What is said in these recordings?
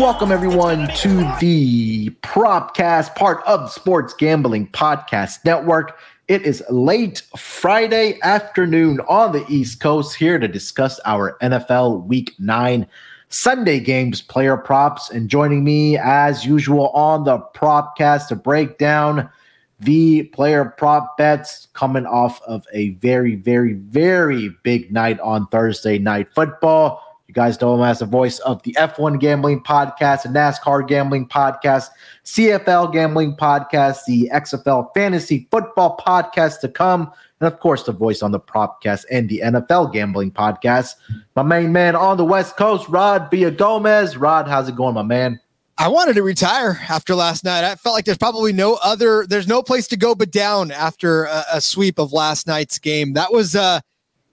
Welcome everyone to the Propcast, part of Sports Gambling Podcast Network. It is late Friday afternoon on the East Coast here to discuss our NFL Week 9 Sunday games player props and joining me as usual on the Propcast to break down the player prop bets coming off of a very, very, very big night on Thursday night football. You guys know him as the voice of the F1 Gambling Podcast, the NASCAR Gambling Podcast, CFL Gambling Podcast, the XFL Fantasy Football Podcast to come, and of course, the voice on the Propcast and the NFL Gambling Podcast. My main man on the West Coast, Rod Villagomez. Rod, how's it going, my man? I wanted to retire after last night. I felt like there's probably no other, there's no place to go but down after a, a sweep of last night's game. That was, uh,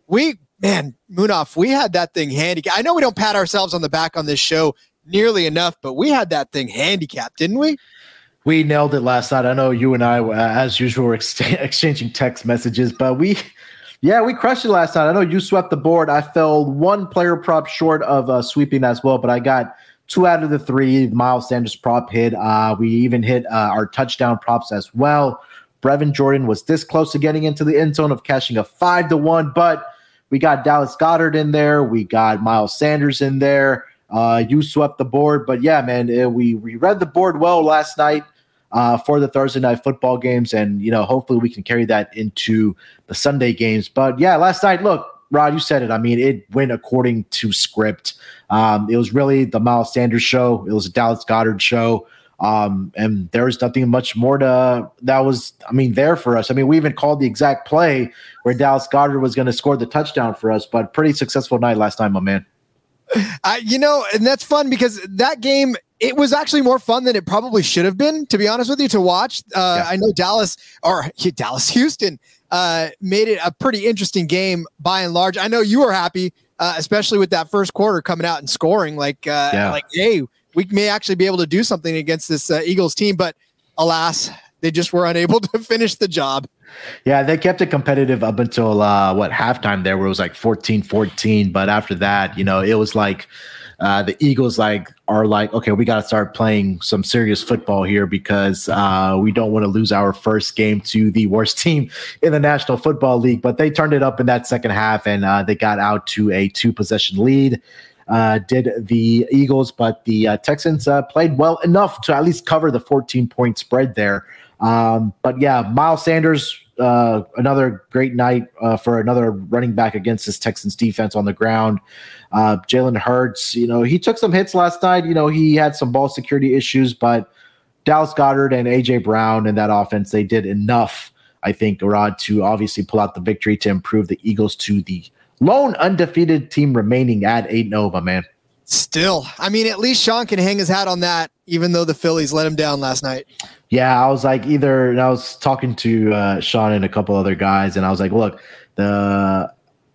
we, man, Munaf, we had that thing handicapped. I know we don't pat ourselves on the back on this show nearly enough, but we had that thing handicapped, didn't we? We nailed it last night. I know you and I, uh, as usual, were ex- exchanging text messages, but we, yeah, we crushed it last night. I know you swept the board. I fell one player prop short of uh, sweeping as well, but I got two out of the three. Miles Sanders prop hit. Uh, we even hit uh, our touchdown props as well. Brevin Jordan was this close to getting into the end zone of cashing a five to one, but we got Dallas Goedert in there. We got Miles Sanders in there. Uh, you swept the board, but yeah, man, eh, we we read the board well last night uh, for the Thursday night football games, and you know, hopefully we can carry that into the Sunday games. But yeah, last night, look, Rod, you said it. I mean, it went according to script. Um, it was really the Miles Sanders show. It was a Dallas Goedert show. Um, and there was nothing much more to that was, I mean, there for us. I mean, we even called the exact play where Dallas Goedert was going to score the touchdown for us, but pretty successful night last night, my man. I, you know, and that's fun because that game it was actually more fun than it probably should have been, to be honest with you, to watch. Uh, Yeah. I know Dallas or Dallas Houston uh, made it a pretty interesting game by and large. I know you were happy, uh, especially with that first quarter coming out and scoring. Like, uh, Yeah. like, hey, we may actually be able to do something against this uh, Eagles team, but alas, they just were unable to finish the job. Yeah, they kept it competitive up until uh, what halftime there, where it was like 14 14. But after that, you know, it was like uh, the Eagles like are like, okay, we got to start playing some serious football here because uh, we don't want to lose our first game to the worst team in the National Football League. But they turned it up in that second half and uh, they got out to a two possession lead. Uh, did the Eagles, but the uh, Texans uh, played well enough to at least cover the 14 point spread there. Um, but yeah, Miles Sanders, uh, another great night uh, for another running back against this Texans defense on the ground. Uh, Jalen Hurts, you know, he took some hits last night. You know, he had some ball security issues, but Dallas Goedert and AJ Brown in that offense, they did enough, I think, Rod, to obviously pull out the victory to improve the Eagles to the lone undefeated team remaining at 8 0, my man. Still, I mean, at least Sean can hang his hat on that, even though the Phillies let him down last night. Yeah, I was like either, and I was talking to uh, Sean and a couple other guys, and I was like, look, the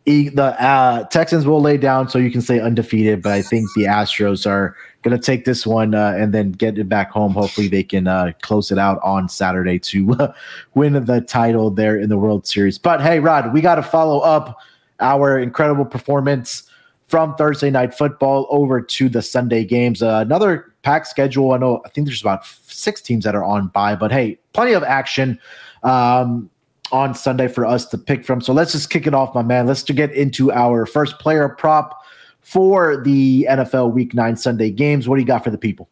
E- the uh, Texans will lay down so you can say undefeated, but I think the Astros are going to take this one uh, and then get it back home. Hopefully, they can uh, close it out on Saturday to win the title there in the World Series. But hey, Rod, we got to follow up our incredible performance from Thursday night football over to the Sunday games. Uh, another packed schedule. I know. I think there's about six teams that are on by, but hey, plenty of action um, on Sunday for us to pick from. So let's just kick it off, my man. Let's get into our first player prop for the NFL Week Nine Sunday games. What do you got for the people?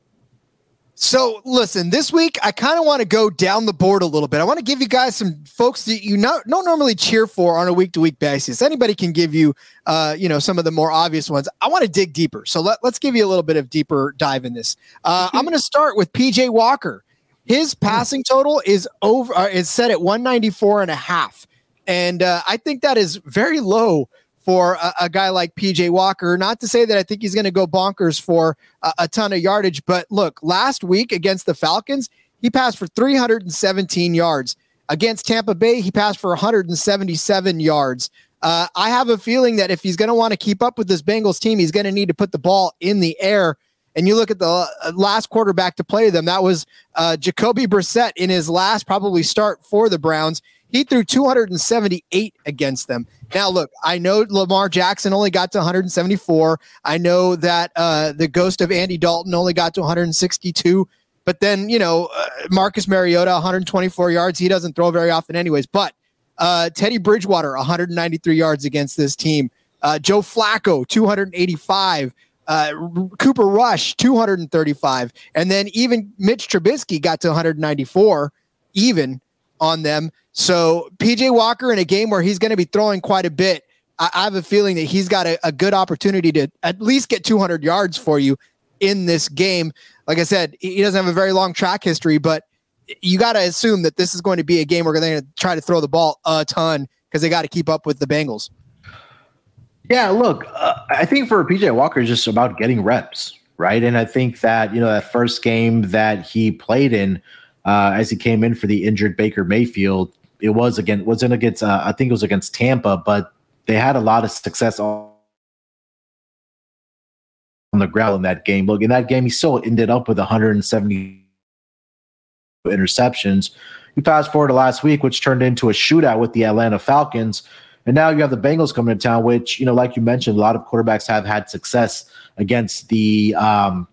So, listen, this week I kind of want to go down the board a little bit. I want to give you guys some folks that you not, don't normally cheer for on a week to week basis. Anybody can give you, uh, you know, some of the more obvious ones. I want to dig deeper. So, let, let's give you a little bit of deeper dive in this. Uh, I'm going to start with PJ Walker. His passing total is over uh, is set at 194 and a half. And uh, I think that is very low for a, a, guy like PJ Walker. Not to say that I think he's going to go bonkers for a, a, ton of yardage, but look, last week against the Falcons, he passed for 317 yards. Against Tampa Bay, he passed for 177 yards. Uh, I have a feeling that if he's going to want to keep up with this Bengals team, he's going to need to put the ball in the air. And you look at the uh, last quarterback to play them, that was uh, Jacoby Brissett in his last probably start for the Browns. He threw 278 against them. Now, look, I know Lamar Jackson only got to 174. I know that uh, the ghost of Andy Dalton only got to 162. But then, you know, uh, Marcus Mariota, 124 yards. He doesn't throw very often, anyways. But uh, Teddy Bridgewater, 193 yards against this team. Uh, Joe Flacco, 285. Uh, Cooper Rush, 235. And then even Mitch Trubisky got to 194, even on them. So PJ Walker in a game where he's going to be throwing quite a bit, I, I have a feeling that he's got a, a, good opportunity to at least get 200 yards for you in this game. Like I said, he doesn't have a very long track history, but you got to assume that this is going to be a game where they're going to try to throw the ball a ton because they got to keep up with the Bengals. Yeah, look, uh, I think for PJ Walker, it's just about getting reps, right? And I think that, you know, that first game that he played in, uh, as he came in for the injured Baker Mayfield, it was again wasn't against uh, I think it was against Tampa, but they had a lot of success on the ground in that game. Look, in that game, he still ended up with 170 interceptions. You fast forward to last week, which turned into a shootout with the Atlanta Falcons. And now you have the Bengals coming to town, which, you know, like you mentioned, a lot of quarterbacks have had success against the um,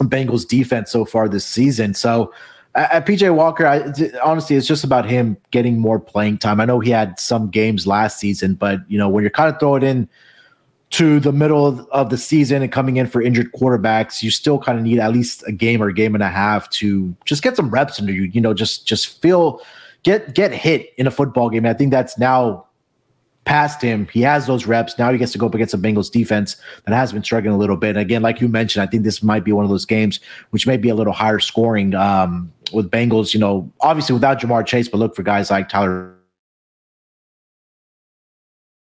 Bengals defense so far this season. So at PJ Walker, I, honestly, it's just about him getting more playing time. I know he had some games last season, but you know when you're kind of throwing in to the middle of, the season and coming in for injured quarterbacks, you still kind of need at least a game or a game and a half to just get some reps under you. You know, just just feel get get hit in a football game. I think that's now past him. He has those reps. Now he gets to go up against a Bengals defense that has been struggling a little bit. And again, like you mentioned, I think this might be one of those games which may be a little higher scoring um, with Bengals, you know, obviously without Ja'Marr Chase, but look for guys like Tyler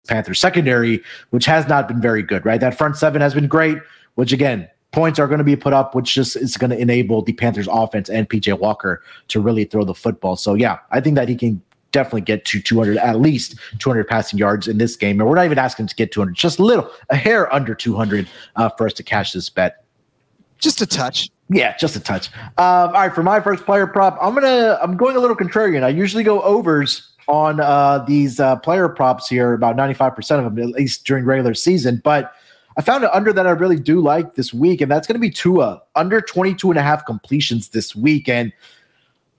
Panther secondary, which has not been very good, right? That front seven has been great, which again, points are going to be put up, which just is going to enable the Panthers offense and PJ Walker to really throw the football. So yeah, I think that he can definitely get to 200, at least 200 passing yards in this game. And we're not even asking to get 200, just a little, a hair under 200 uh, for us to cash this bet. Just a touch. Yeah, just a touch. Um, all right, for my first player prop, I'm gonna I'm going a little contrarian. I usually go overs on uh, these uh, player props here, about 95% of them, at least during regular season. But I found an under that I really do like this week, and that's going to be Tua under 22 and a half completions this week. And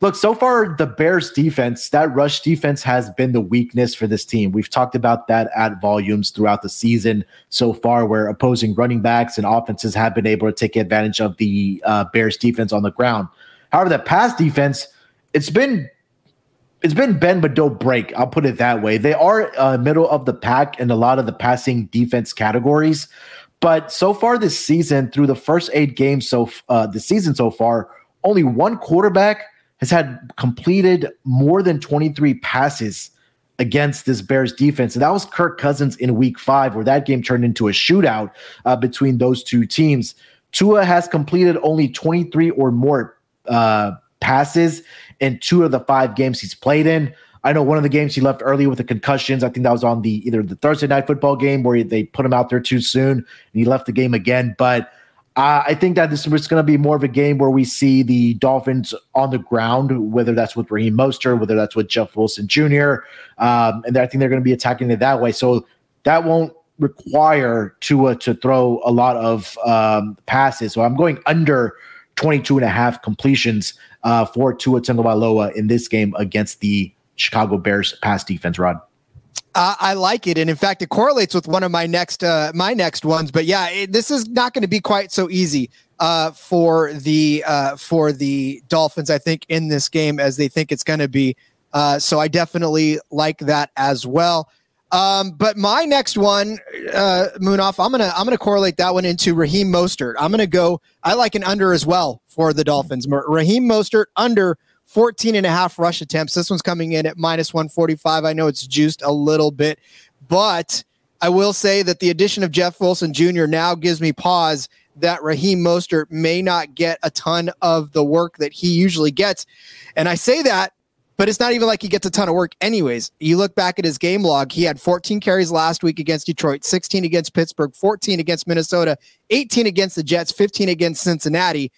Look, so far, the Bears defense, that rush defense has been the weakness for this team. We've talked about that at volumes throughout the season so far, where opposing running backs and offenses have been able to take advantage of the uh, Bears defense on the ground. However, that pass defense, it's been it's been bend but don't break. I'll put it that way. They are uh, middle of the pack in a lot of the passing defense categories, but so far this season, through the first eight games, so uh, the season so far, only one quarterback has had completed more than 23 passes against this Bears defense. And that was Kirk Cousins in week five, where that game turned into a shootout uh, between those two teams. Tua has completed only 23 or more uh, passes in two of the five games he's played in. I know one of the games he left early with the concussions. I think that was on the either the Thursday night football game where they put him out there too soon and he left the game again. But uh, I think that this is going to be more of a game where we see the Dolphins on the ground, whether that's with Raheem Mostert, whether that's with Jeff Wilson Jr., um, and I think they're going to be attacking it that way. So that won't require Tua to throw a lot of um, passes. So I'm going under 22 and a half completions uh, for Tua Tagovailoa in this game against the Chicago Bears pass defense, Rod. Uh, I like it, and in fact, it correlates with one of my next uh, my next ones. But yeah, it, this is not going to be quite so easy uh, for the uh, for the Dolphins. I think in this game as they think it's going to be. Uh, so I definitely like that as well. Um, but my next one, uh, Munaf, I'm gonna I'm gonna correlate that one into Raheem Mostert. I'm gonna go. I like an under as well for the Dolphins. Raheem Mostert under 14 and a half rush attempts. This one's coming in at minus 145. I know it's juiced a little bit, but I will say that the addition of Jeff Wilson Jr. now gives me pause that Raheem Mostert may not get a ton of the work that he usually gets. And I say that but it's not even like he gets a ton of work anyways. You look back at his game log, he had 14 carries last week against Detroit, 16 against Pittsburgh, 14 against Minnesota, 18 against the Jets, 15 against Cincinnati.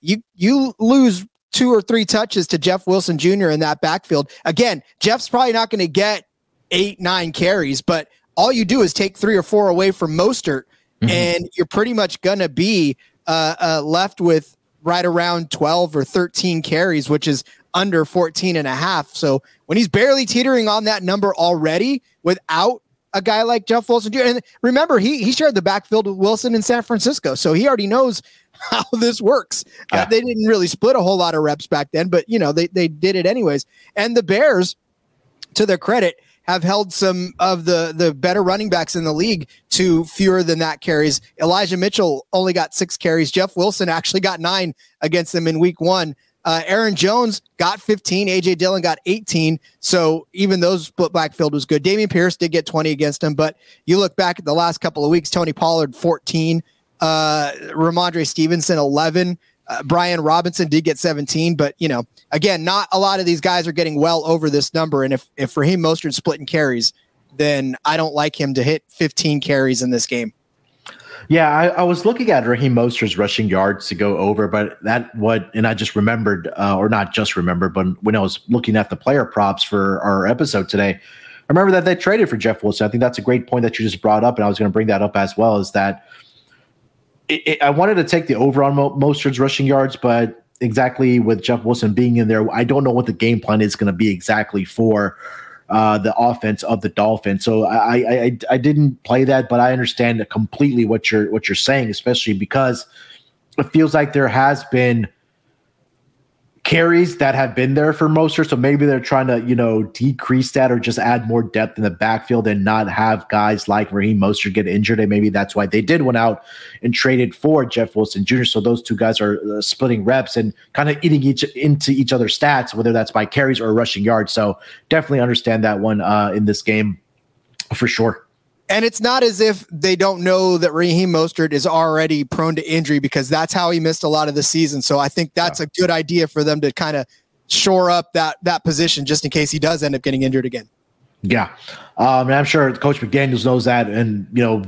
You you lose two or three touches to Jeff Wilson Jr. in that backfield. Again, Jeff's probably not going to get eight, nine carries, but all you do is take three or four away from Mostert, mm-hmm. and you're pretty much going to be uh, uh, left with right around 12 or 13 carries, which is under 14 and a half. So when he's barely teetering on that number already without a guy like Jeff Wilson Jr. And remember, he he shared the backfield with Wilson in San Francisco, so he already knows how this works. Uh, yeah. Uh, they didn't really split a whole lot of reps back then, but you know they they did it anyways. And the Bears, to their credit, have held some of the the better running backs in the league to fewer than that carries. Elijah Mitchell only got six carries. Jeff Wilson actually got nine against them in Week One. Uh, Aaron Jones got 15. AJ Dillon got 18. So even those split backfield was good. Dameon Pierce did get 20 against him, but you look back at the last couple of weeks, Tony Pollard 14, uh, Rhamondre Stevenson 11. Uh, Brian Robinson did get 17, but you know, again, not a lot of these guys are getting well over this number. And if if Raheem Mostert's splitting carries, then I don't like him to hit 15 carries in this game. Yeah, I, I, was looking at Raheem Mostert's rushing yards to go over, but that what, and I just remembered, uh, or not just remembered, but when I was looking at the player props for our episode today, I remember that they traded for Jeff Wilson. I think that's a great point that you just brought up, and I was going to bring that up as well. Is that it, it, I wanted to take the over on Mo- Mostert's rushing yards, but exactly with Jeff Wilson being in there, I don't know what the game plan is going to be exactly for uh, the offense of the Dolphins. So I, I I didn't play that, but I understand completely what you're what you're saying, especially because it feels like there has been carries that have been there for Mostert. So maybe they're trying to, you know, decrease that or just add more depth in the backfield and not have guys like Raheem Mostert get injured. And maybe that's why they did went out and traded for Jeff Wilson Jr. So those two guys are uh, splitting reps and kind of eating each into each other's stats, whether that's by carries or rushing yards. So definitely understand that one uh, in this game for sure. And it's not as if they don't know that Raheem Mostert is already prone to injury because that's how he missed a lot of the season. So I think that's yeah. a good idea for them to kind of shore up that that position just in case he does end up getting injured again. Yeah, um, and I'm sure Coach McDaniel's knows that, and you know,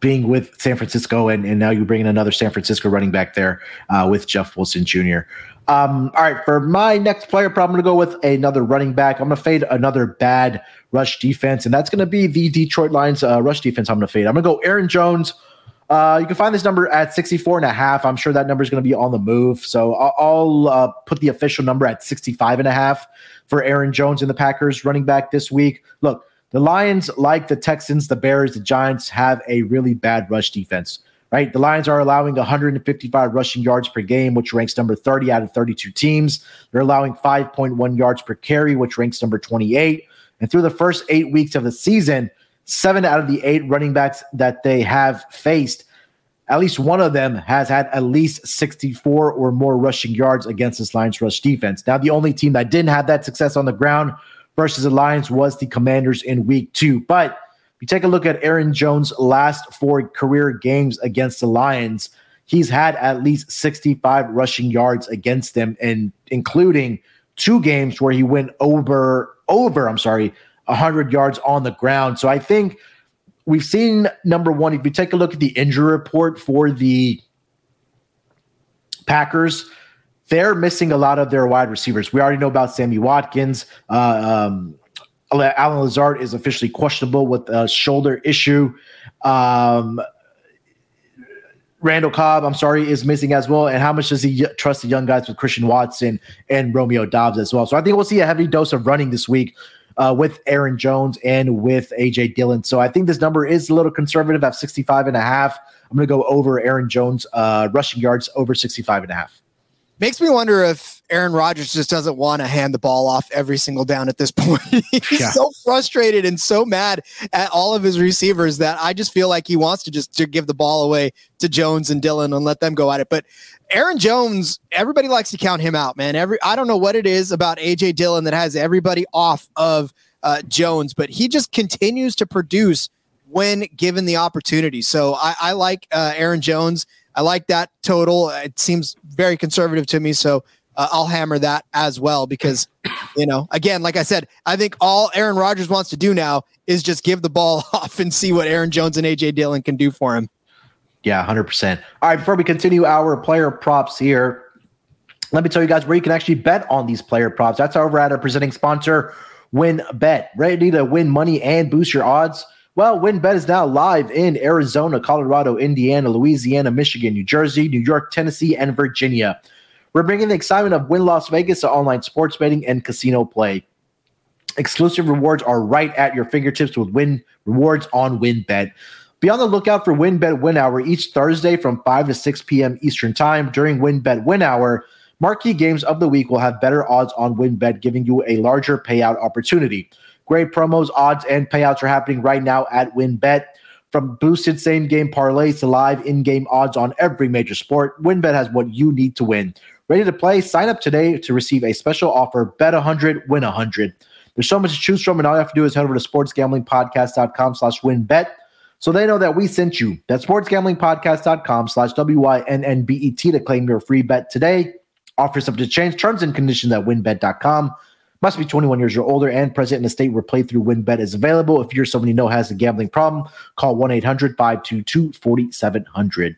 being with San Francisco, and, and now you're bringing another San Francisco running back there uh, with Jeff Wilson Jr. Um, all right, for my next player, I'm going to go with another running back. I'm going to fade another bad rush defense, and that's going to be the Detroit Lions uh, rush defense. I'm going to fade. I'm going to go Aaron Jones. Uh, you can find this number at 64 and a half. I'm sure that number is going to be on the move. So I'll, I'll uh, put the official number at 65 and a half for Aaron Jones and the Packers running back this week. Look, the Lions, like the Texans, the Bears, the Giants, have a really bad rush defense right? The Lions are allowing 155 rushing yards per game, which ranks number 30 out of 32 teams. They're allowing 5.1 yards per carry, which ranks number 28. And through the first eight weeks of the season, seven out of the eight running backs that they have faced, at least one of them has had at least 64 or more rushing yards against this Lions rush defense. Now, the only team that didn't have that success on the ground versus the Lions was the Commanders in week two. But you take a look at Aaron Jones' last four career games against the Lions, he's had at least 65 rushing yards against them, and including two games where he went over over, I'm sorry, 100 yards on the ground. So I think we've seen number one, if you take a look at the injury report for the Packers, they're missing a lot of their wide receivers. We already know about Sammy Watkins. Uh, um, Allen Lazard is officially questionable with a shoulder issue. Um, Randall Cobb, I'm sorry, is missing as well. And how much does he trust the young guys with Christian Watson and Romeo Doubs as well? So I think we'll see a heavy dose of running this week uh, with Aaron Jones and with AJ Dillon. So I think this number is a little conservative at 65 and a half. I'm going to go over Aaron Jones uh, rushing yards over 65 and a half. Makes me wonder if Aaron Rodgers just doesn't want to hand the ball off every single down at this point. He's yeah. so frustrated and so mad at all of his receivers that I just feel like he wants to just to give the ball away to Jones and Dillon and let them go at it. But Aaron Jones, everybody likes to count him out, man. Every I don't know what it is about AJ Dillon that has everybody off of uh, Jones, but he just continues to produce when given the opportunity. So I, I like uh, Aaron Jones. I like that total. It seems very conservative to me. So uh, I'll hammer that as well because, you know, again, like I said, I think all Aaron Rodgers wants to do now is just give the ball off and see what Aaron Jones and AJ Dillon can do for him. Yeah, 100%. All right, before we continue our player props here, let me tell you guys where you can actually bet on these player props. That's over at our presenting sponsor, WynnBET. Ready to win money and boost your odds? Well, WynnBET is now live in Arizona, Colorado, Indiana, Louisiana, Michigan, New Jersey, New York, Tennessee, and Virginia. We're bringing the excitement of Wynn Las Vegas to online sports betting and casino play. Exclusive rewards are right at your fingertips with Wynn Rewards on WynnBET. Be on the lookout for WynnBET Win Hour each Thursday from 5 to 6 p.m. Eastern Time. During WynnBET Win Hour, marquee games of the week will have better odds on WynnBET, giving you a larger payout opportunity. Great promos, odds, and payouts are happening right now at WynnBET. From boosted same game parlays to live in game odds on every major sport, WynnBET has what you need to win. Ready to play? Sign up today to receive a special offer bet 100, win 100. There's so much to choose from, and all you have to do is head over to sportsgamblingpodcast.com slash wynnbet so they know that we sent you. That's sportsgamblingpodcast.com slash W-Y-N-N-B-E-T to claim your free bet today. Offers subject to change. Terms and conditions at wynnbet.com. Must be 21 years or older and present in a state where playthrough WynnBET is available. If you're someone you know has a gambling problem, call 1 800 522 4700.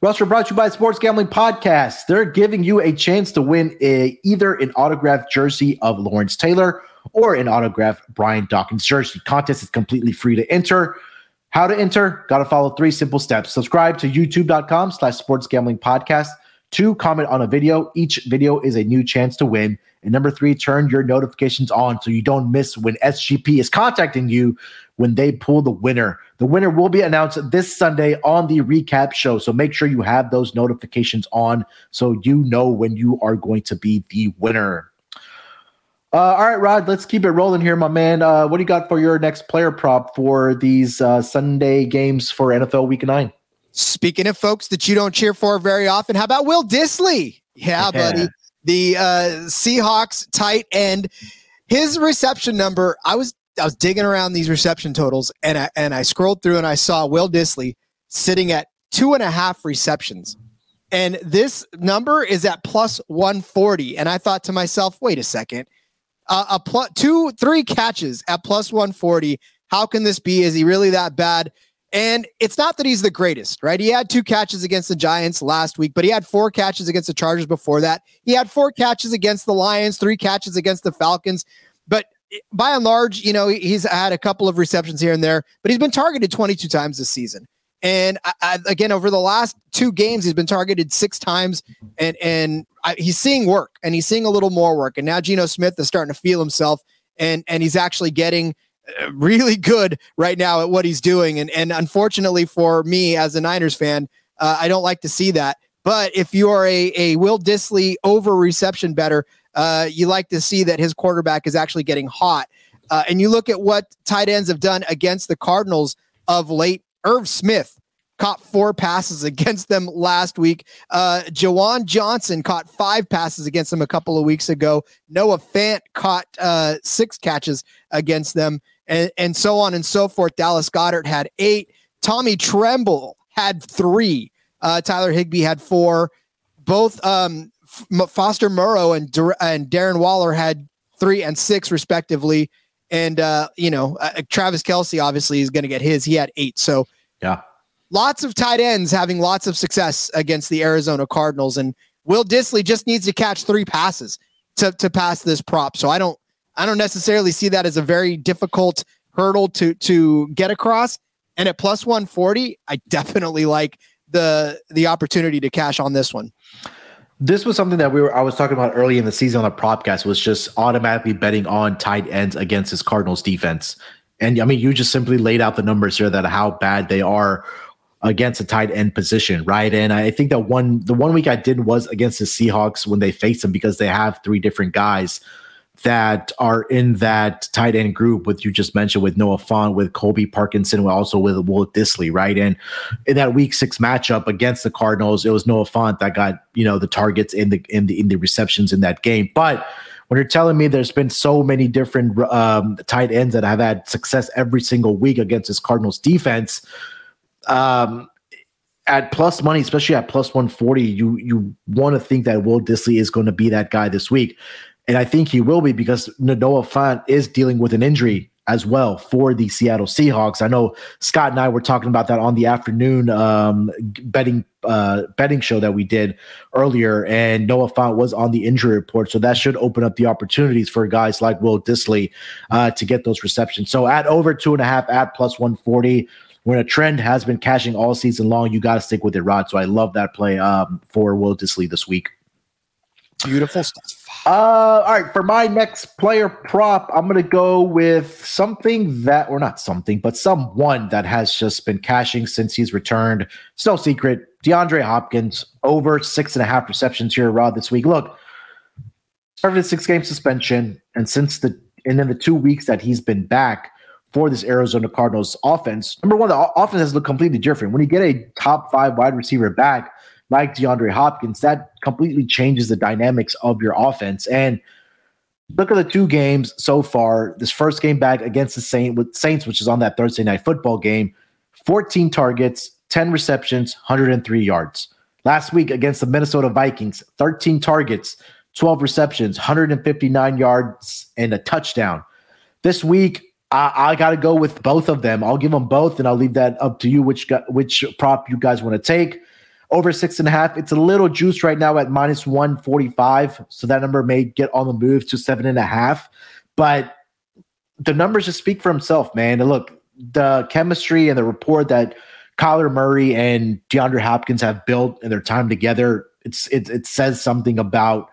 We're brought to you by Sports Gambling Podcast. They're giving you a chance to win a, either an autographed jersey of Lawrence Taylor or an autographed Brian Dawkins jersey. Contest is completely free to enter. How to enter? Got to follow three simple steps. Subscribe to youtube.com slash sports gambling podcast. Two, comment on a video. Each video is a new chance to win. And number three, turn your notifications on so you don't miss when SGP is contacting you when they pull the winner. The winner will be announced this Sunday on the recap show. So make sure you have those notifications on so you know when you are going to be the winner. Uh, all right, Rod, let's keep it rolling here, my man. Uh, what do you got for your next player prop for these uh, Sunday games for NFL Week 9? Speaking of folks that you don't cheer for very often, how about Will Dissly? Yeah, yeah. buddy the uh, Seahawks tight end. His reception number, I was I was digging around these reception totals and I, and I scrolled through and I saw Will Dissly sitting at two and a half receptions. And this number is at plus 140. And I thought to myself, wait a second, uh, a plus two, three catches at plus 140. How can this be? Is he really that bad? And it's not that he's the greatest, right? He had two catches against the Giants last week, but he had four catches against the Chargers before that. He had four catches against the Lions, three catches against the Falcons. But by and large, you know, he's had a couple of receptions here and there, but he's been targeted 22 times this season. And I, I, again, over the last two games, he's been targeted six times, and and I, he's seeing work, and he's seeing a little more work. And now Geno Smith is starting to feel himself, and and he's actually getting really good right now at what he's doing. And and unfortunately for me as a Niners fan, uh, I don't like to see that. But if you are a, a Will Dissly over reception better, uh, you like to see that his quarterback is actually getting hot. Uh, and you look at what tight ends have done against the Cardinals of late. Irv Smith caught four passes against them last week. Uh, Juwan Johnson caught five passes against them a couple of weeks ago. Noah Fant caught uh, six catches against them and, and so on and so forth. Dallas Goedert had eight. Tommy Tremble had three. Uh, Tyler Higbee had four. Both um, F- Foster Moreau and, and Darren Waller had three and six, respectively. And, uh, you know, uh, Travis Kelce obviously is going to get his. He had eight. So, yeah, lots of tight ends having lots of success against the Arizona Cardinals. And Will Dissly just needs to catch three passes to, to pass this prop. So I don't I don't necessarily see that as a very difficult hurdle to to get across. And at plus 140, I definitely like the the opportunity to cash on this one. This was something that we were I was talking about early in the season on the propcast was just automatically betting on tight ends against this Cardinals defense. And I mean, you just simply laid out the numbers here that how bad they are against a tight end position, right? And I think that one the one week I did was against the Seahawks when they faced them because they have three different guys that are in that tight end group with you just mentioned with Noah Fant, with Colby Parkinson, also with Will Dissly, right? And in that week six matchup against the Cardinals, it was Noah Fant that got, you know, the targets in the in the in the receptions in that game. But when you're telling me there's been so many different um, tight ends that have had success every single week against this Cardinals defense, um, at plus money, especially at plus 140, you you want to think that Will Dissly is going to be that guy this week. And I think he will be because Noah Fant is dealing with an injury as well for the Seattle Seahawks. I know Scott and I were talking about that on the afternoon um, betting uh, betting show that we did earlier, and Noah Fant was on the injury report, so that should open up the opportunities for guys like Will Dissly uh, to get those receptions. So at over two and a half, at plus one forty. When a trend has been cashing all season long, you got to stick with it, Rod. So I love that play um, for Will Dissly this week. Beautiful stuff. Uh, all right, for my next player prop, I'm gonna go with something that, or not something, but someone that has just been cashing since he's returned. It's no secret. DeAndre Hopkins over six and a half receptions here, Rod, this week. Look, started a six game suspension, and since the and then the two weeks that he's been back for this Arizona Cardinals offense, number one, the offense has looked completely different. When you get a top five wide receiver back like DeAndre Hopkins, that completely changes the dynamics of your offense. And look at the two games so far. This first game back against the Saint with Saints, which is on that Thursday night football game, 14 targets, 10 receptions, 103 yards. Last week against the Minnesota Vikings, 13 targets, 12 receptions, 159 yards, and a touchdown. This week, I, I got to go with both of them. I'll give them both, and I'll leave that up to you which which prop you guys want to take over six and a half. It's a little juice right now at minus 145. So that number may get on the move to seven and a half. But the numbers just speak for himself, man. And look, the chemistry and the rapport that Kyler Murray and DeAndre Hopkins have built in their time together, it's it, it says something about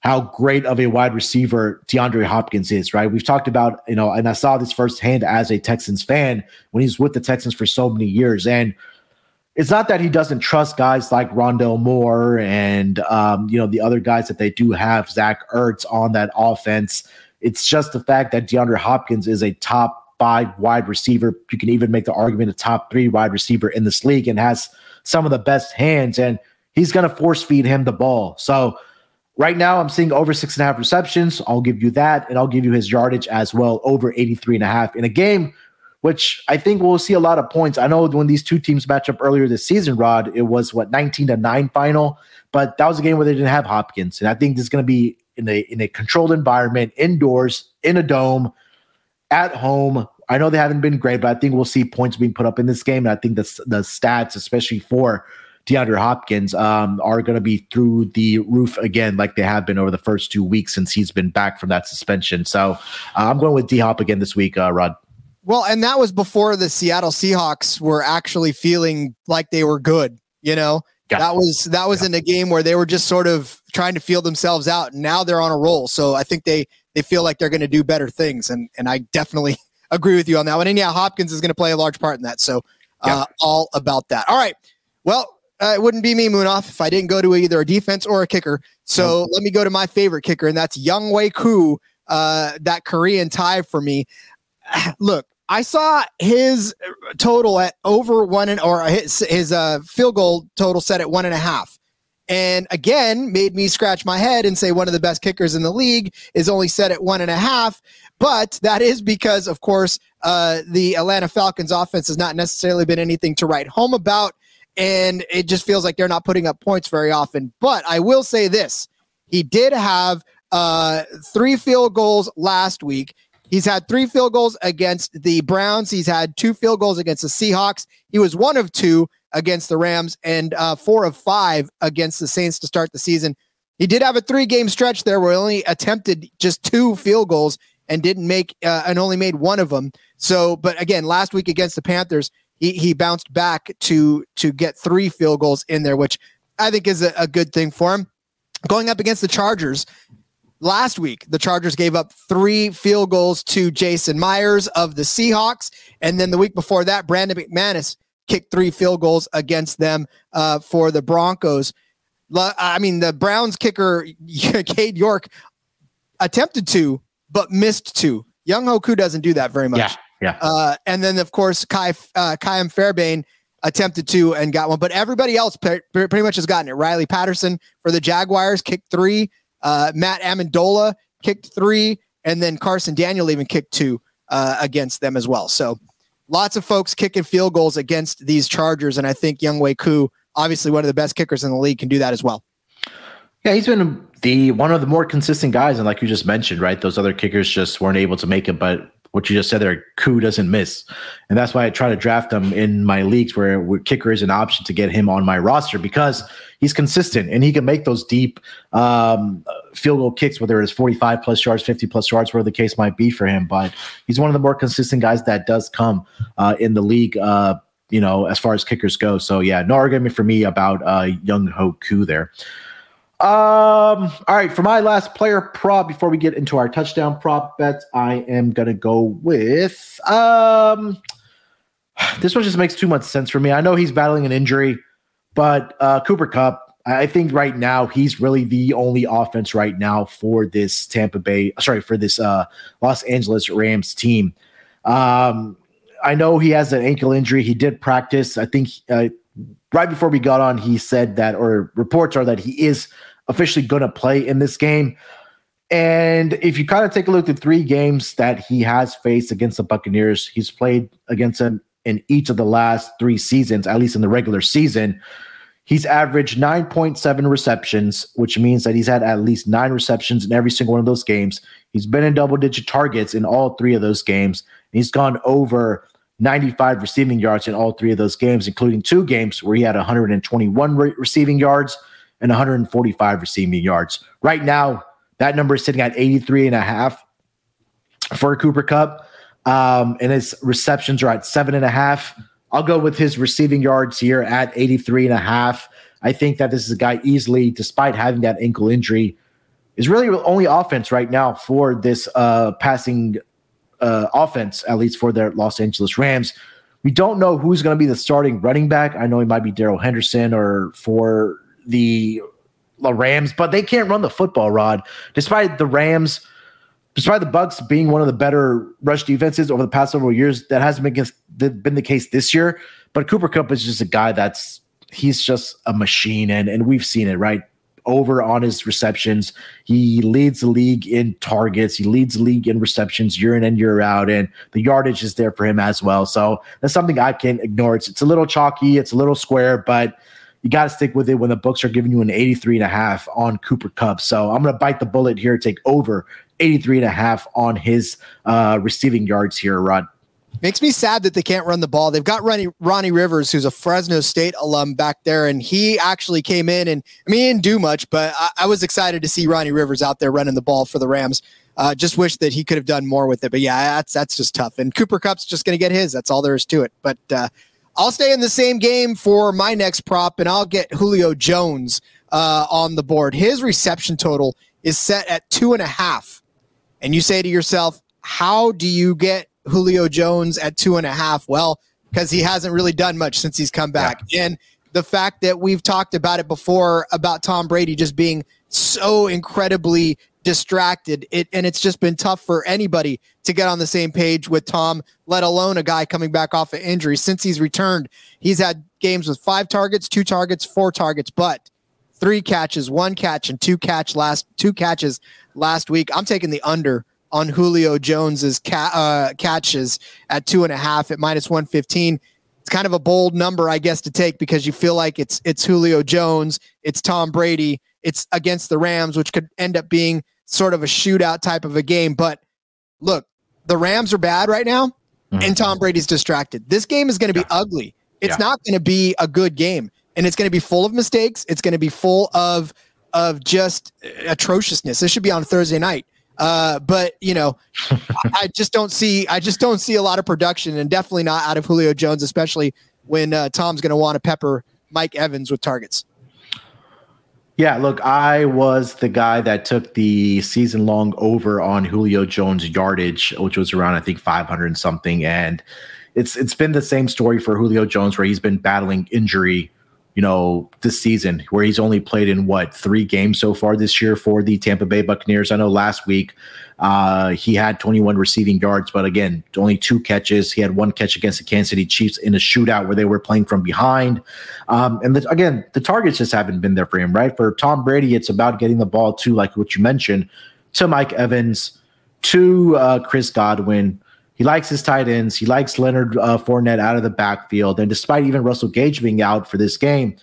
how great of a wide receiver DeAndre Hopkins is, right? We've talked about, you know, and I saw this firsthand as a Texans fan when he's with the Texans for so many years. And it's not that he doesn't trust guys like Rondale Moore and um, you know the other guys that they do have, Zach Ertz on that offense. It's just the fact that DeAndre Hopkins is a top five wide receiver. You can even make the argument a top three wide receiver in this league and has some of the best hands, and he's going to force feed him the ball. So right now I'm seeing over six and a half receptions. I'll give you that, and I'll give you his yardage as well, over 83 and a half in a game which I think we'll see a lot of points. I know when these two teams match up earlier this season, Rod, it was what 19 to 9 final, but that was a game where they didn't have Hopkins. And I think this is going to be in a in a controlled environment, indoors, in a dome, at home. I know they haven't been great, but I think we'll see points being put up in this game. And I think the, the stats, especially for DeAndre Hopkins, um, are going to be through the roof again, like they have been over the first two weeks since he's been back from that suspension. So uh, I'm going with D Hop again this week, uh, Rod. Well, and that was before the Seattle Seahawks were actually feeling like they were good. You know, yeah. that was that was yeah. in a game where they were just sort of trying to feel themselves out. And now they're on a roll. So I think they they feel like they're going to do better things. And and I definitely agree with you on that one. And yeah, Hopkins is going to play a large part in that. So uh, all about that. All right. Well, uh, it wouldn't be me, Munaf, if I didn't go to either a defense or a kicker. So let me go to my favorite kicker, and that's Younghoe Koo, uh, that Korean tie for me. Look, I saw his total at over one and or his his uh, field goal total set at one and a half. And again, made me scratch my head and say one of the best kickers in the league is only set at one and a half. But that is because, of course, uh, the Atlanta Falcons offense has not necessarily been anything to write home about. And it just feels like they're not putting up points very often. But I will say this he did have uh, three field goals last week. He's had three field goals against the Browns. He's had two field goals against the Seahawks. He was one of two against the Rams and uh, four of five against the Saints to start the season. He did have a three game stretch there where he only attempted just two field goals and didn't make uh, and only made one of them. So, but again, last week against the Panthers, he, he bounced back to to get three field goals in there, which I think is a, a good thing for him. Going up against the Chargers, Last week, the Chargers gave up three field goals to Jason Myers of the Seahawks. And then the week before that, Brandon McManus kicked three field goals against them uh, for the Broncos. I mean, the Browns kicker, Cade York, attempted to, but missed two. Younghoe Koo doesn't do that very much. Yeah. Yeah. Uh, and then, of course, Kai, uh, Fairbairn attempted to and got one, but everybody else pretty much has gotten it. Riley Patterson for the Jaguars kicked three. Uh, Matt Ammendola kicked three, and then Carson Daniel even kicked two uh, against them as well. So lots of folks kicking field goals against these Chargers, and I think Younghoe Koo, obviously one of the best kickers in the league, can do that as well. Yeah, he's been the one of the more consistent guys, and like you just mentioned, right? Those other kickers just weren't able to make it, but what you just said there, Koo doesn't miss. And that's why I try to draft him in my leagues where kicker is an option to get him on my roster because he's consistent and he can make those deep um, field goal kicks, whether it's 45 plus yards, 50 plus yards, whatever the case might be for him. But he's one of the more consistent guys that does come uh, in the league. Uh, you know, as far as kickers go. So yeah, no argument for me about uh, Younghoe Koo there. Um, all right, for my last player prop before we get into our touchdown prop bets, I am gonna go with um this one just makes too much sense for me. I know he's battling an injury, but uh Cooper Kupp, I think right now he's really the only offense right now for this Tampa Bay, sorry, for this uh Los Angeles Rams team. Um I know he has an ankle injury. He did practice. I think uh, right before we got on, he said that, or reports are that he is officially going to play in this game. And if you kind of take a look at the three games that he has faced against the Buccaneers, he's played against them in each of the last three seasons, at least in the regular season. He's averaged 9.7 receptions, which means that he's had at least nine receptions in every single one of those games. He's been in double digit targets in all three of those games. And He's gone over 95 receiving yards in all three of those games, including two games where he had 121 re- receiving yards and 145 receiving yards. Right now, that number is sitting at 83 and a half for Cooper Kupp. Um, and his receptions are at seven and a half. I'll go with his receiving yards here at 83 and a half. I think that this is a guy easily, despite having that ankle injury, is really the only offense right now for this uh, passing uh, offense, at least for their Los Angeles Rams. We don't know who's going to be the starting running back. I know he might be Darrell Henderson or for the Rams, but they can't run the football, Rod. Despite the Rams, despite the Bucks being one of the better rush defenses over the past several years, that hasn't been, against, been the case this year. But Cooper Kupp is just a guy that's he's just a machine, and and we've seen it right over on his receptions. He leads the league in targets. He leads the league in receptions year in and year out, and the yardage is there for him as well. So that's something I can't ignore. It's it's a little chalky, it's a little square, but you got to stick with it when the books are giving you an 83 and a half on Cooper Kupp. So I'm going to bite the bullet here, take over 83 and a half on his uh, receiving yards here, Rod. Makes me sad that they can't run the ball. They've got Ronnie, Ronnie Rivers, who's a Fresno State alum back there, and he actually came in and I mean, he didn't do much, but I, I was excited to see Ronnie Rivers out there running the ball for the Rams. Uh, just wish that he could have done more with it, but yeah, that's that's just tough. And Cooper Kupp's just going to get his. That's all there is to it. But uh, I'll stay in the same game for my next prop, and I'll get Julio Jones uh, on the board. His reception total is set at two and a half. And you say to yourself, how do you get Julio Jones at two and a half? Well, because he hasn't really done much since he's come back. Yeah. And the fact that we've talked about it before about Tom Brady just being so incredibly distracted. It and it's just been tough for anybody to get on the same page with Tom, let alone a guy coming back off an injury. Since he's returned, he's had games with five targets, two targets, four targets, but three catches, one catch, and two catch last two catches last week. I'm taking the under on Julio Jones's ca- uh, catches at two and a half at minus one fifteen. It's kind of a bold number, I guess, to take because you feel like it's it's Julio Jones, it's Tom Brady, it's against the Rams, which could end up being sort of a shootout type of a game. But look, the Rams are bad right now, mm-hmm. and Tom Brady's distracted. This game is going to be yeah. ugly. It's yeah. not going to be a good game, and it's going to be full of mistakes. It's going to be full of of just atrociousness. This should be on Thursday night. Uh, but you know, I just don't see I just don't see a lot of production, and definitely not out of Julio Jones, especially when uh, Tom's going to want to pepper Mike Evans with targets. Yeah, look, I was the guy that took the season long over on Julio Jones yardage, which was around, I think, 500 something. And it's it's been the same story for Julio Jones, where he's been battling injury you know, this season where he's only played in what three games so far this year for the Tampa Bay Buccaneers. I know last week uh, he had 21 receiving yards, but again, only two catches. He had one catch against the Kansas City Chiefs in a shootout where they were playing from behind. Um, and the, again, the targets just haven't been there for him, right? For Tom Brady, it's about getting the ball to, like what you mentioned, to Mike Evans, to uh, Chris Godwin. He likes his tight ends. He likes Leonard uh, Fournette out of the backfield. And despite even Russell Gage being out for this game,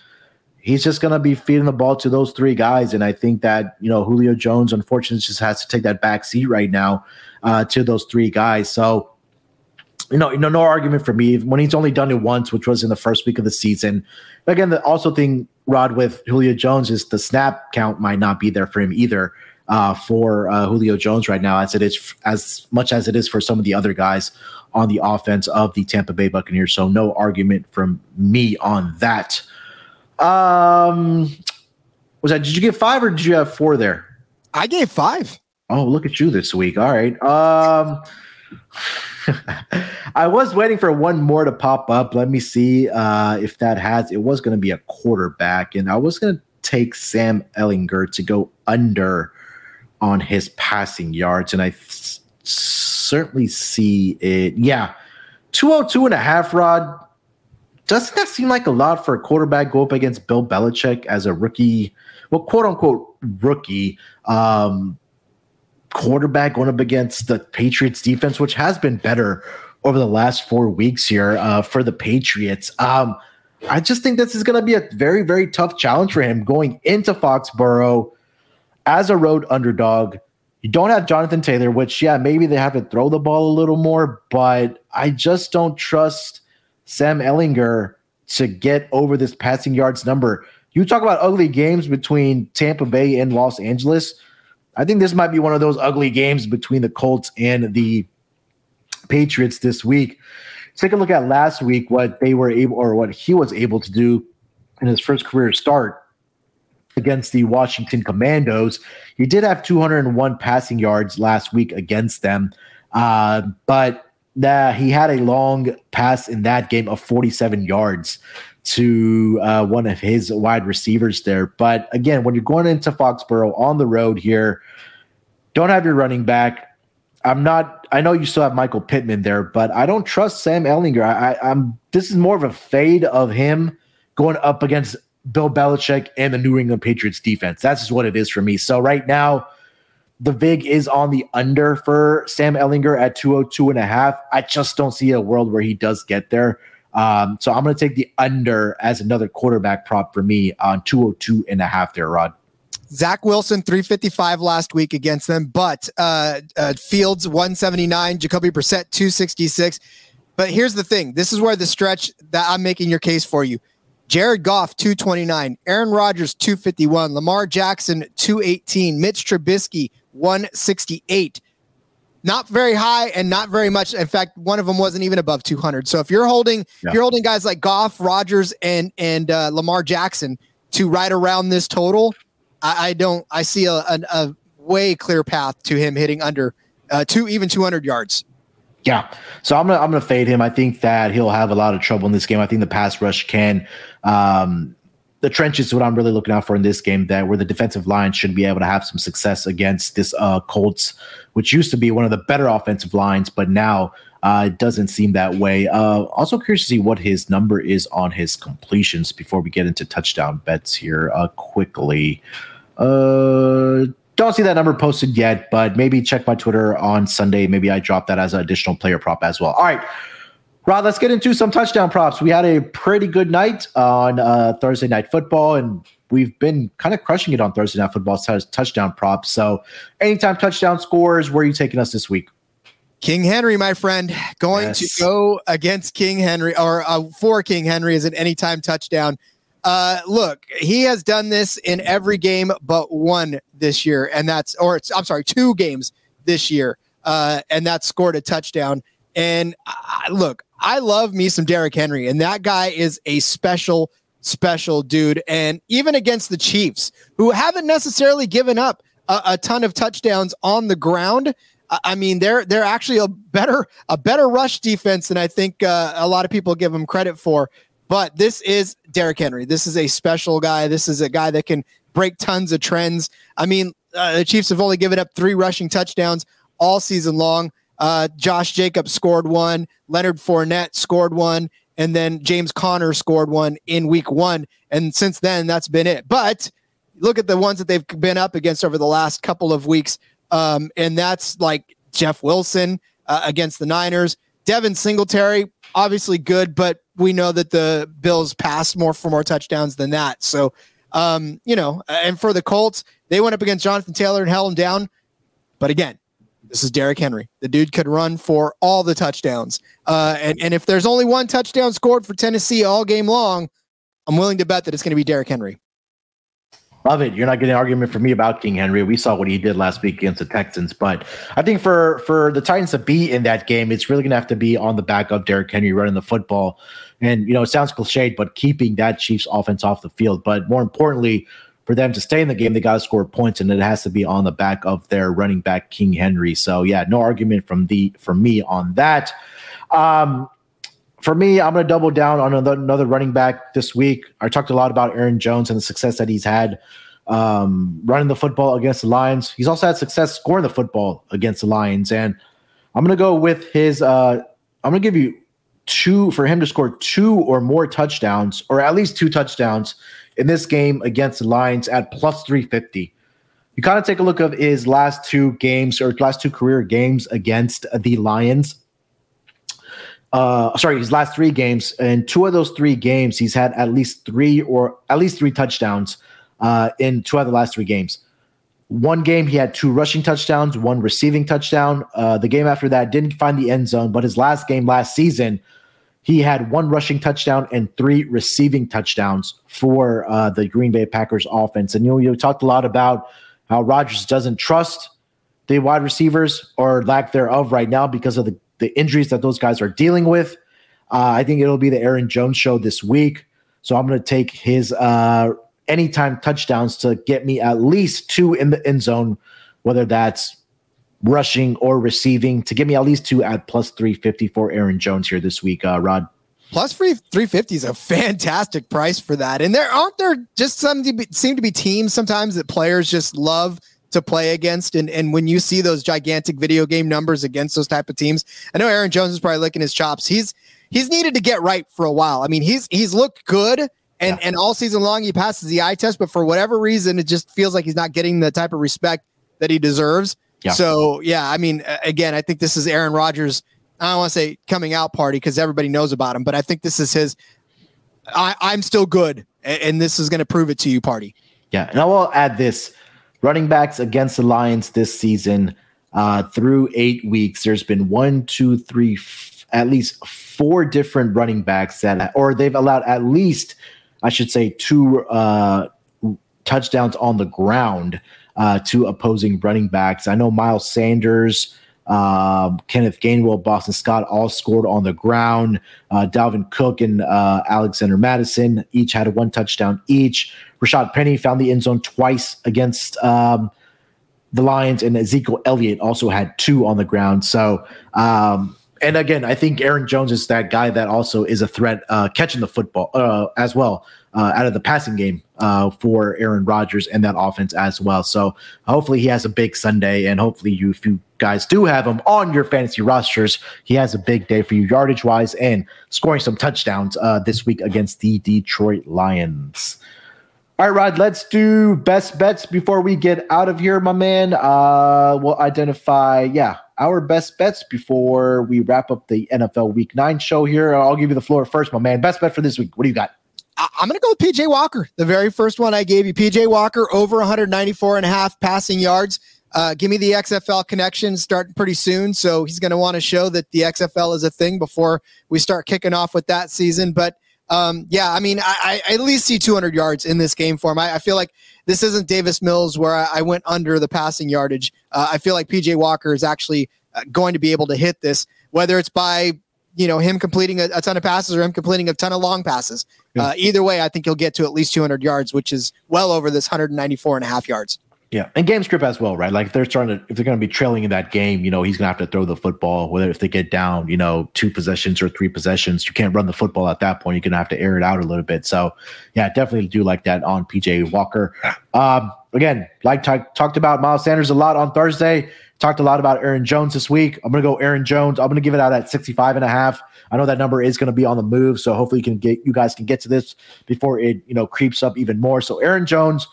he's just going to be feeding the ball to those three guys. And I think that, you know, Julio Jones, unfortunately, just has to take that back seat right now uh, to those three guys. So, you know, know, no argument for me when he's only done it once, which was in the first week of the season. Again, the also thing, Rod, with Julio Jones is the snap count might not be there for him either uh, for uh, Julio Jones right now, as it is as much as it is for some of the other guys on the offense of the Tampa Bay Buccaneers. So no argument from me on that. Um, was that? Did you get five or did you have four there? I gave five. Oh, look at you this week. All right. Um. I was waiting for one more to pop up. Let me see uh, if that has. It was going to be a quarterback, and I was going to take Sam Ehlinger to go under on his passing yards, and I th- certainly see it. Yeah, 202 and a half Rod. Doesn't that seem like a lot for a quarterback go up against Bill Belichick as a rookie? Well, quote unquote rookie um, quarterback going up against the Patriots defense, which has been better over the last four weeks here uh, for the Patriots. Um, I just think this is going to be a very, very tough challenge for him going into Foxborough as a road underdog, you don't have Jonathan Taylor, which, yeah, maybe they have to throw the ball a little more, but I just don't trust Sam Ehlinger to get over this passing yards number. You talk about ugly games between Tampa Bay and Los Angeles. I think this might be one of those ugly games between the Colts and the Patriots this week. Take a look at last week, what they were able or what he was able to do in his first career start against the Washington Commandos. He did have 201 passing yards last week against them, uh, but uh, he had a long pass in that game of 47 yards to uh, one of his wide receivers there. But again, when you're going into Foxborough on the road here, don't have your running back. I'm not. I know you still have Michael Pittman there, but I don't trust Sam Ehlinger. I, I, I'm. This is more of a fade of him going up against Bill Belichick and the New England Patriots defense. That's just what it is for me. So right now, the VIG is on the under for Sam Ehlinger at 202 and a half. I just don't see a world where he does get there. Um, so I'm going to take the under as another quarterback prop for me on 202 and a half there, Rod. Zach Wilson, 355 last week against them, but uh, uh, Fields, 179, Jacoby Brissett, 266. But here's the thing this is where the stretch that I'm making your case for you. Jared Goff, 229. Aaron Rodgers, 251. Lamar Jackson, 218. Mitch Trubisky, 168. Not very high and not very much. In fact, one of them wasn't even above 200. So if you're holding, yeah. you're holding guys like Goff, Rodgers, and and uh, Lamar Jackson to right around this total, I, I don't. I see a, a, a, way clear path to him hitting under uh, two, even 200 yards. Yeah, so I'm gonna I'm gonna fade him. I think that he'll have a lot of trouble in this game. I think the pass rush can. Um, the trenches is what I'm really looking out for in this game. That where the defensive line should be able to have some success against this uh, Colts, which used to be one of the better offensive lines, but now uh, it doesn't seem that way. Uh, also curious to see what his number is on his completions before we get into touchdown bets here uh, quickly. Uh, don't see that number posted yet, but maybe check my Twitter on Sunday. Maybe I drop that as an additional player prop as well. All right. Rod, let's get into some touchdown props. We had a pretty good night on uh, Thursday night football, and we've been kind of crushing it on Thursday night football as touchdown props. So, anytime touchdown scores, where are you taking us this week? King Henry, my friend, going yes. to go against King Henry or uh, for King Henry is an anytime touchdown. Uh, look, he has done this in every game but one this year, and that's or I'm sorry, two games this year, uh, and that scored a touchdown. And I, look, I love me some Derrick Henry, and that guy is a special, special dude. And even against the Chiefs, who haven't necessarily given up a, a ton of touchdowns on the ground, I mean, they're they're actually a better a better rush defense than I think uh, a lot of people give them credit for. But this is Derrick Henry. This is a special guy. This is a guy that can break tons of trends. I mean, uh, the Chiefs have only given up three rushing touchdowns all season long. Uh, Josh Jacobs scored one. Leonard Fournette scored one. And then James Conner scored one in week one. And since then, that's been it. But look at the ones that they've been up against over the last couple of weeks. Um, and that's like Jeff Wilson uh, against the Niners. Devin Singletary, obviously good, but we know that the Bills passed more for more touchdowns than that. So, um, you know, and for the Colts, they went up against Jonathan Taylor and held him down. But again, this is Derrick Henry. The dude could run for all the touchdowns. Uh, and, and if there's only one touchdown scored for Tennessee all game long, I'm willing to bet that it's going to be Derrick Henry. Love it. You're not getting an argument for me about King Henry. We saw what he did last week against the Texans, but I think for for the Titans to be in that game, it's really going to have to be on the back of Derrick Henry running the football. And you know, it sounds cliched, but keeping that Chiefs offense off the field. But more importantly, for them to stay in the game, they got to score points, and it has to be on the back of their running back King Henry. So yeah, no argument from the from me on that. Um, for me, I'm going to double down on another, another running back this week. I talked a lot about Aaron Jones and the success that he's had um, running the football against the Lions. He's also had success scoring the football against the Lions. And I'm going to go with his, uh, I'm going to give you two for him to score two or more touchdowns, or at least two touchdowns in this game against the Lions at plus 350. You kind of take a look of his last two games or last two career games against the Lions. Uh, sorry, his last three games. And two of those three games, he's had at least three or at least three touchdowns uh, in two of the last three games. One game, he had two rushing touchdowns, one receiving touchdown. Uh, the game after that didn't find the end zone, but his last game last season, he had one rushing touchdown and three receiving touchdowns for uh, the Green Bay Packers offense. And you know, you talked a lot about how Rodgers doesn't trust the wide receivers or lack thereof right now because of the, the injuries that those guys are dealing with. Uh, I think it'll be the Aaron Jones show this week. So I'm going to take his uh, anytime touchdowns to get me at least two in the end zone, whether that's rushing or receiving, to give me at least two at plus 350 for Aaron Jones here this week, uh, Rod. Plus free 350 is a fantastic price for that. And there aren't there just some seem to be teams sometimes that players just love to play against. And, and when you see those gigantic video game numbers against those type of teams, I know Aaron Jones is probably licking his chops. He's he's needed to get right for a while. I mean, he's he's looked good and yeah. and all season long he passes the eye test, but for whatever reason, it just feels like he's not getting the type of respect that he deserves. Yeah. So yeah, I mean, again, I think this is Aaron Rodgers. I don't want to say coming out party because everybody knows about him, but I think this is his. I, I'm still good, and, and this is going to prove it to you, party. Yeah, and I will add this: running backs against the Lions this season uh, through eight weeks. There's been one, two, three, f- at least four different running backs that, or they've allowed at least I should say, two uh, touchdowns on the ground uh, to opposing running backs. I know Miles Sanders, uh, Kenneth Gainwell, Boston Scott all scored on the ground. Uh, Dalvin Cook and uh, Alexander Mattison each had one touchdown each. Rashad Penny found the end zone twice against um, the Lions, and Ezekiel Elliott also had two on the ground. So, um, and again, I think Aaron Jones is that guy that also is a threat uh, catching the football uh, as well uh, out of the passing game uh, for Aaron Rodgers and that offense as well. So hopefully he has a big Sunday, and hopefully you, if you guys do have him on your fantasy rosters, he has a big day for you yardage wise and scoring some touchdowns uh, this week against the Detroit Lions. All right, Rod, let's do best bets before we get out of here, my man. Uh, we'll identify, yeah, our best bets before we wrap up the NFL Week 9 show here. I'll give you the floor first, my man. Best bet for this week. What do you got? I'm going to go with PJ Walker, the very first one I gave you. PJ Walker over 194 and a half passing yards. Uh, give me the XFL connection starting pretty soon. So he's going to want to show that the XFL is a thing before we start kicking off with that season. But um, yeah, I mean, I, I, at least see 200 yards in this game for him. I, I feel like this isn't Davis Mills where I, I went under the passing yardage. Uh, I feel like PJ Walker is actually uh, going to be able to hit this, whether it's by you know him completing a, a ton of passes or him completing a ton of long passes. Uh, either way, I think he'll get to at least 200 yards, which is well over this 194 and a half yards. Yeah, and game script as well, right? Like if they're starting to, if they're going to be trailing in that game, you know, he's going to have to throw the football. Whether if they get down, you know, two possessions or three possessions, you can't run the football at that point. You're going to have to air it out a little bit. So, yeah, definitely do like that on PJ Walker. Um, again, like t- talked about Miles Sanders a lot on Thursday. Talked a lot about Aaron Jones this week. I'm going to go Aaron Jones. I'm going to give it out at 65 and a half. I know that number is going to be on the move, so hopefully you can get you guys can get to this before it you know creeps up even more. So Aaron Jones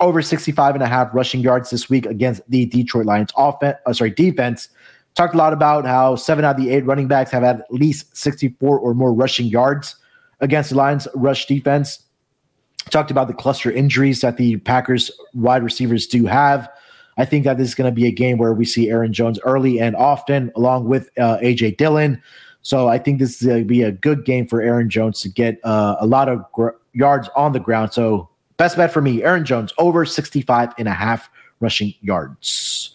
over 65 and a half rushing yards this week against the Detroit Lions offense, uh, sorry, defense. Talked a lot about how seven out of the eight running backs have had at least 64 or more rushing yards against the Lions rush defense. Talked about the cluster injuries that the Packers wide receivers do have. I think that this is going to be a game where we see Aaron Jones early and often, along with uh, AJ Dillon. So I think this is going to be a good game for Aaron Jones to get uh, a lot of gr- yards on the ground. So Best bet for me, Aaron Jones, over 65 and a half rushing yards.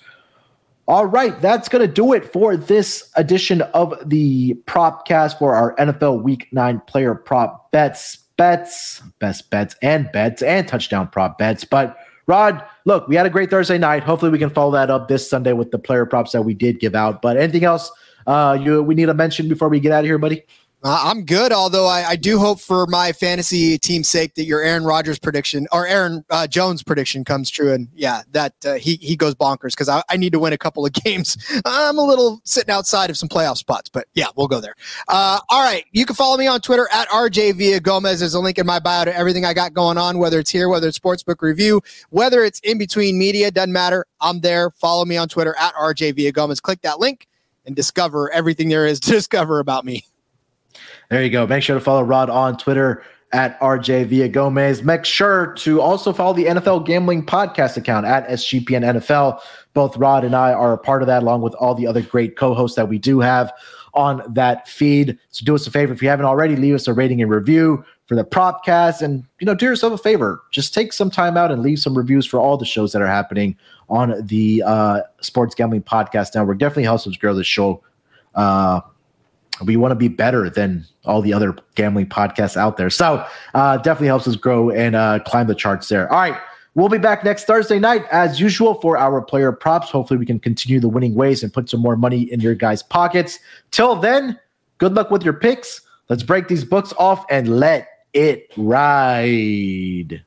All right, that's going to do it for this edition of the Propcast for our NFL Week 9 player prop bets, bets, best bets, and bets, and touchdown prop bets. But Rod, look, we had a great Thursday night. Hopefully, we can follow that up this Sunday with the player props that we did give out. But anything else uh, you we need to mention before we get out of here, buddy? Uh, I'm good, although I, I, do hope for my fantasy team's sake that your Aaron Rodgers prediction or Aaron uh, Jones prediction comes true, and yeah, that uh, he he goes bonkers because I, I, need to win a couple of games. I'm a little sitting outside of some playoff spots, but yeah, we'll go there. Uh, all right, you can follow me on Twitter at RJ Villagomez. There's a link in my bio to everything I got going on, whether it's here, whether it's Sportsbook Review, whether it's in between media, doesn't matter. I'm there. Follow me on Twitter at RJ Villagomez. Click that link and discover everything there is to discover about me. There you go. Make sure to follow Rod on Twitter at RJ Villagomez. Make sure to also follow the NFL Gambling Podcast account at SGPN NFL. Both Rod and I are a part of that, along with all the other great co hosts that we do have on that feed. So do us a favor if you haven't already, leave us a rating and review for the Propcast. And, you know, do yourself a favor. Just take some time out and leave some reviews for all the shows that are happening on the uh, Sports Gambling Podcast Network. Definitely helps us grow the show. Uh, we want to be better than all the other gambling podcasts out there. So uh, definitely helps us grow and uh, climb the charts there. All right. We'll be back next Thursday night as usual for our player props. Hopefully, we can continue the winning ways and put some more money in your guys' pockets. Till then, good luck with your picks. Let's break these books off and let it ride.